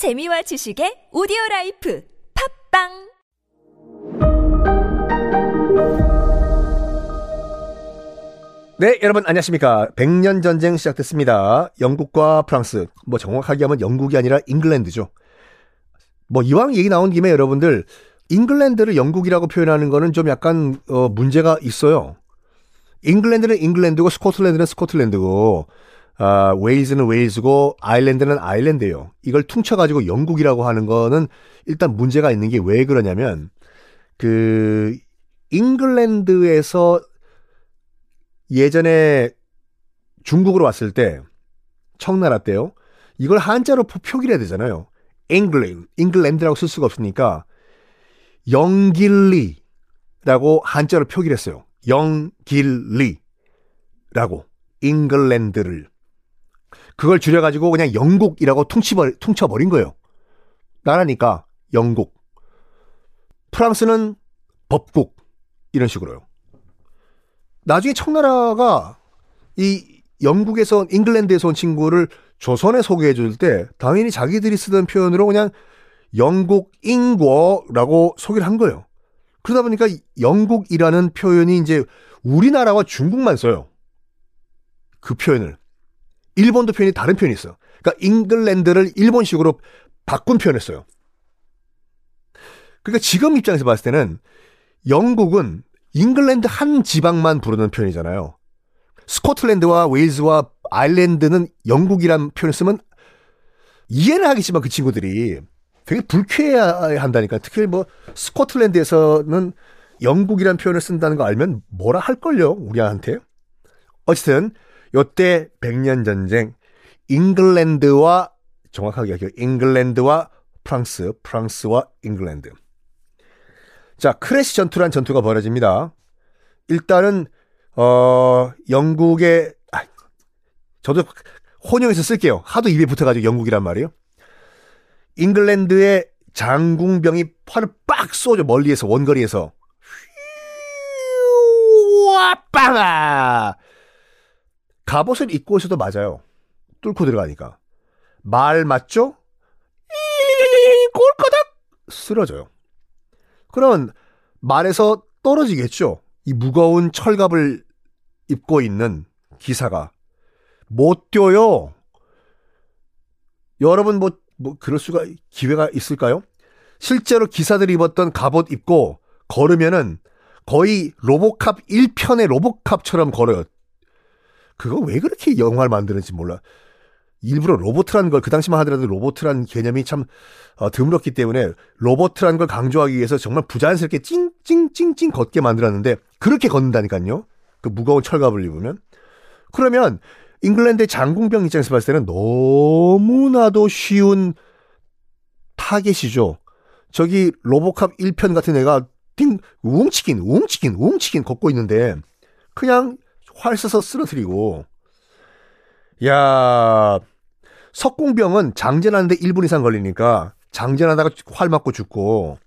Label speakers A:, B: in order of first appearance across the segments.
A: 재미와 지식의 오디오 라이프 팟빵
B: 네, 여러분 안녕하십니까. 백년 전쟁 시작됐습니다. 영국과 프랑스, 뭐 정확하게 하면 영국이 아니라 잉글랜드죠. 뭐 이왕 얘기 나온 김에 여러분들 잉글랜드를 영국이라고 표현하는 거는 좀 약간 어, 문제가 있어요. 잉글랜드는 잉글랜드고 스코틀랜드는 스코틀랜드고 아, 웨일즈는 웨일즈고 아일랜드는 아일랜드예요. 이걸 퉁쳐가지고 영국이라고 하는 거는 일단 문제가 있는 게 왜 그러냐면 그 잉글랜드에서 예전에 중국으로 왔을 때 청나라 때요. 이걸 한자로 표기를 해야 되잖아요. 잉글랜드, 잉글랜드라고 쓸 수가 없으니까 영길리라고 한자로 표기를 했어요. 영길리라고 잉글랜드를 그걸 줄여가지고 그냥 영국이라고 퉁치버, 퉁쳐버린 거예요. 나라니까 영국. 프랑스는 법국 이런 식으로요. 나중에 청나라가 이 영국에서 잉글랜드에서 온 친구를 조선에 소개해 줄 때 당연히 자기들이 쓰던 표현으로 그냥 영국 인고라고 소개를 한 거예요. 그러다 보니까 영국이라는 표현이 이제 우리나라와 중국만 써요. 그 표현을. 일본도 표현이 다른 표현이 있어요. 그러니까 잉글랜드를 일본식으로 바꾼 표현을 써요. 그러니까 지금 입장에서 봤을 때는 영국은 잉글랜드 한 지방만 부르는 표현이잖아요. 스코틀랜드와 웨일즈와 아일랜드는 영국이란 표현을 쓰면 이해는 하겠지만 그 친구들이 되게 불쾌해야 한다니까. 특히 뭐 스코틀랜드에서는 영국이란 표현을 쓴다는 거 알면 뭐라 할걸요, 우리한테. 어쨌든 요때 백년 전쟁 잉글랜드와 정확하게 얘기해요. 잉글랜드와 프랑스, 프랑스와 잉글랜드. 자, 크레시 전투란 전투가 벌어집니다. 일단은 어 영국의 아, 저도 혼용해서 쓸게요. 하도 입에 붙어가지고 영국이란 말이에요. 잉글랜드의 장궁병이 팔을 빡 쏘죠 멀리에서 원거리에서 와 빵아 갑옷을 입고 있어도 맞아요. 뚫고 들어가니까 말 맞죠? 꼴까닥 쓰러져요. 그러면 말에서 떨어지겠죠. 이 무거운 철갑을 입고 있는 기사가 못 뛰어요. 여러분 뭐, 뭐 그럴 수가 기회가 있을까요? 실제로 기사들이 입었던 갑옷 입고 걸으면은 거의 로보캅 1편의 로보캅처럼 걸어요. 그거 왜 그렇게 영화를 만드는지 몰라. 일부러 로보트라는 걸 그 당시만 하더라도 로보트라는 개념이 참 어, 드물었기 때문에 로보트라는 걸 강조하기 위해서 정말 부자연스럽게 찡찡찡찡 걷게 만들었는데 그렇게 걷는다니까요. 그 무거운 철갑을 입으면 그러면 잉글랜드의 장궁병 입장에서 봤을 때는 너무나도 쉬운 타겟이죠. 저기 로보캅 1편 같은 애가 띵 웅치긴 웅치긴 웅치긴 걷고 있는데 그냥 활 써서 쓰러뜨리고 야 석궁병은 장전하는데 1분 이상 걸리니까 장전하다가 활 맞고 죽고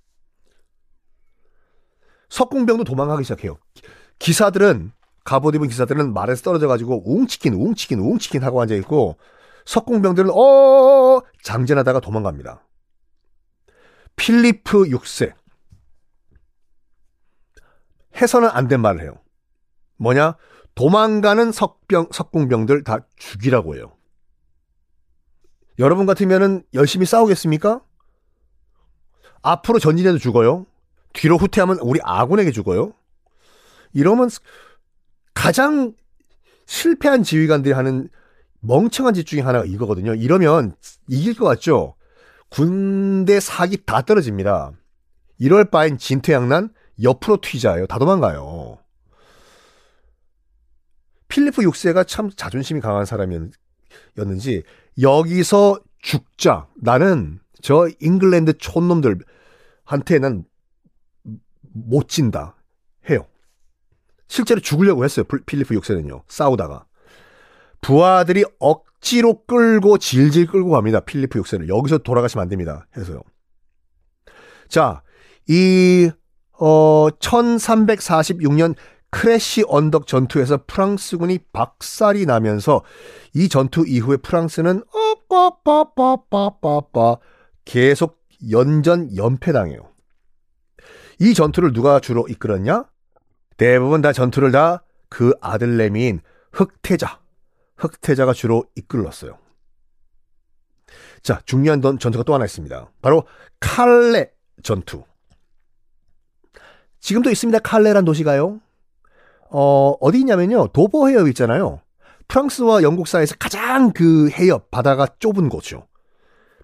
B: 석궁병도 도망가기 시작해요. 기사들은 갑옷 입은 기사들은 말에서 떨어져 가지고 웅치킨 웅치킨 웅치킨 하고 앉아 있고 석궁병들은 어 장전하다가 도망갑니다. 필리프 6세 해서는 안 된 말을 해요. 뭐냐? 도망가는 석병 석궁병들 다 죽이라고 해요. 여러분 같으면은 열심히 싸우겠습니까? 앞으로 전진해도 죽어요. 뒤로 후퇴하면 우리 아군에게 죽어요. 이러면 가장 실패한 지휘관들이 하는 멍청한 짓 중에 하나가 이거거든요. 이러면 이길 것 같죠? 군대 사기 다 떨어집니다. 이럴 바엔 진퇴양난 옆으로 튀자요. 다 도망가요. 필리프 6세가 참 자존심이 강한 사람이었는지 여기서 죽자. 나는 저 잉글랜드 촌놈들한테 난 못 진다. 해요. 실제로 죽으려고 했어요. 필리프 6세는요. 싸우다가. 부하들이 억지로 끌고 질질 끌고 갑니다. 필리프 6세를. 여기서 돌아가시면 안 됩니다. 해서요. 자, 이, 어, 1346년 크레시 언덕 전투에서 프랑스군이 박살이 나면서 이 전투 이후에 프랑스는 어빠빠빠빠빠빠 계속 연전 연패당해요. 이 전투를 누가 주로 이끌었냐? 대부분 다 전투를 다 그 아들내미인 흑태자, 흑태자가 주로 이끌었어요. 자, 중요한 전투가 또 하나 있습니다. 바로 칼레 전투. 지금도 있습니다. 칼레란 도시가요. 어, 어디 있냐면요. 도보 해협 있잖아요. 프랑스와 영국 사이에서 가장 그 해협, 바다가 좁은 곳이죠.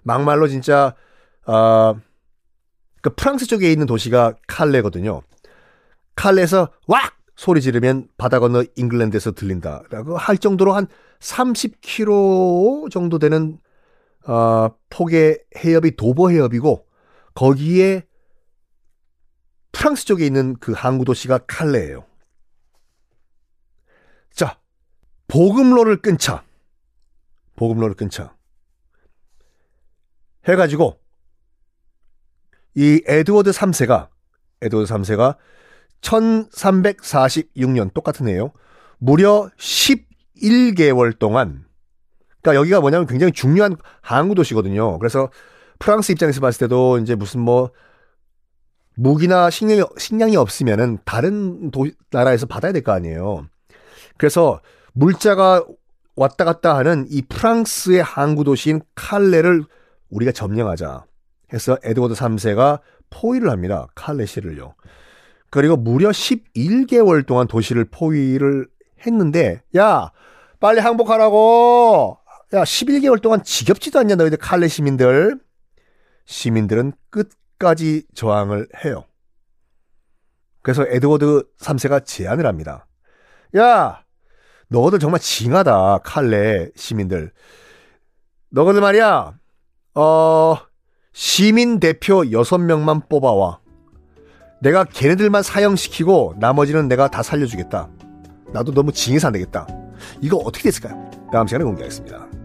B: 막말로 진짜, 어, 그 프랑스 쪽에 있는 도시가 칼레거든요. 칼레에서 왁! 소리 지르면 바다 건너 잉글랜드에서 들린다라고 할 정도로 한 30km 정도 되는 어, 폭의 해협이 도보 해협이고 거기에 프랑스 쪽에 있는 그 항구 도시가 칼레예요. 자, 보급로를 끊자. 보급로를 끊자. 해가지고 이 에드워드 3세가 에드워드 3세가 1346년 똑같은 해요. 무려 11개월 동안 그러니까 여기가 뭐냐면 굉장히 중요한 항구 도시거든요. 그래서 프랑스 입장에서 봤을 때도 이제 무슨 뭐 무기나 식량이, 식량이 없으면은 다른 도, 나라에서 받아야 될 거 아니에요. 그래서 물자가 왔다 갔다 하는 이 프랑스의 항구 도시인 칼레를 우리가 점령하자 해서 에드워드 3세가 포위를 합니다. 칼레시를요. 그리고 무려 11개월 동안 도시를 포위를 했는데 야 빨리 항복하라고 야 11개월 동안 지겹지도 않냐 너희들 칼레 시민들 시민들은 끝까지 저항을 해요. 그래서 에드워드 3세가 제안을 합니다. 야 너희들 정말 징하다 칼레 시민들 너희들 말이야 어 시민 대표 6명만 뽑아와 내가 걔네들만 사형시키고 나머지는 내가 다 살려주겠다. 나도 너무 징해서 안 되겠다. 이거 어떻게 됐을까요? 다음 시간에 공개하겠습니다.